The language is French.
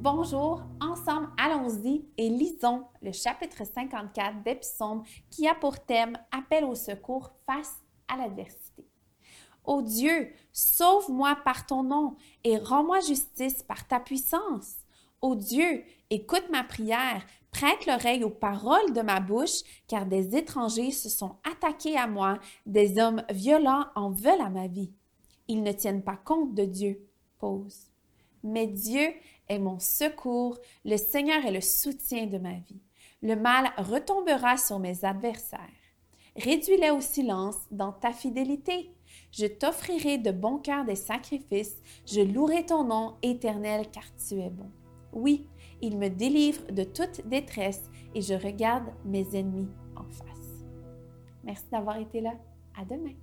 Bonjour, ensemble, allons-y et lisons le chapitre 54 des qui a pour thème Appel au secours face à l'adversité. Ô Dieu, sauve-moi par ton nom et rends-moi justice par ta puissance. Ô Dieu, écoute ma prière, prête l'oreille aux paroles de ma bouche, car des étrangers se sont attaqués à moi, des hommes violents en veulent à ma vie. Ils ne tiennent pas compte de Dieu. Pause. Mais Dieu est mon secours, le Seigneur est le soutien de ma vie. Le mal retombera sur mes adversaires. Réduis-les au silence dans ta fidélité. Je t'offrirai de bon cœur des sacrifices, je louerai ton nom éternel car tu es bon. Oui, il me délivre de toute détresse et je regarde mes ennemis en face. Merci d'avoir été là. À demain.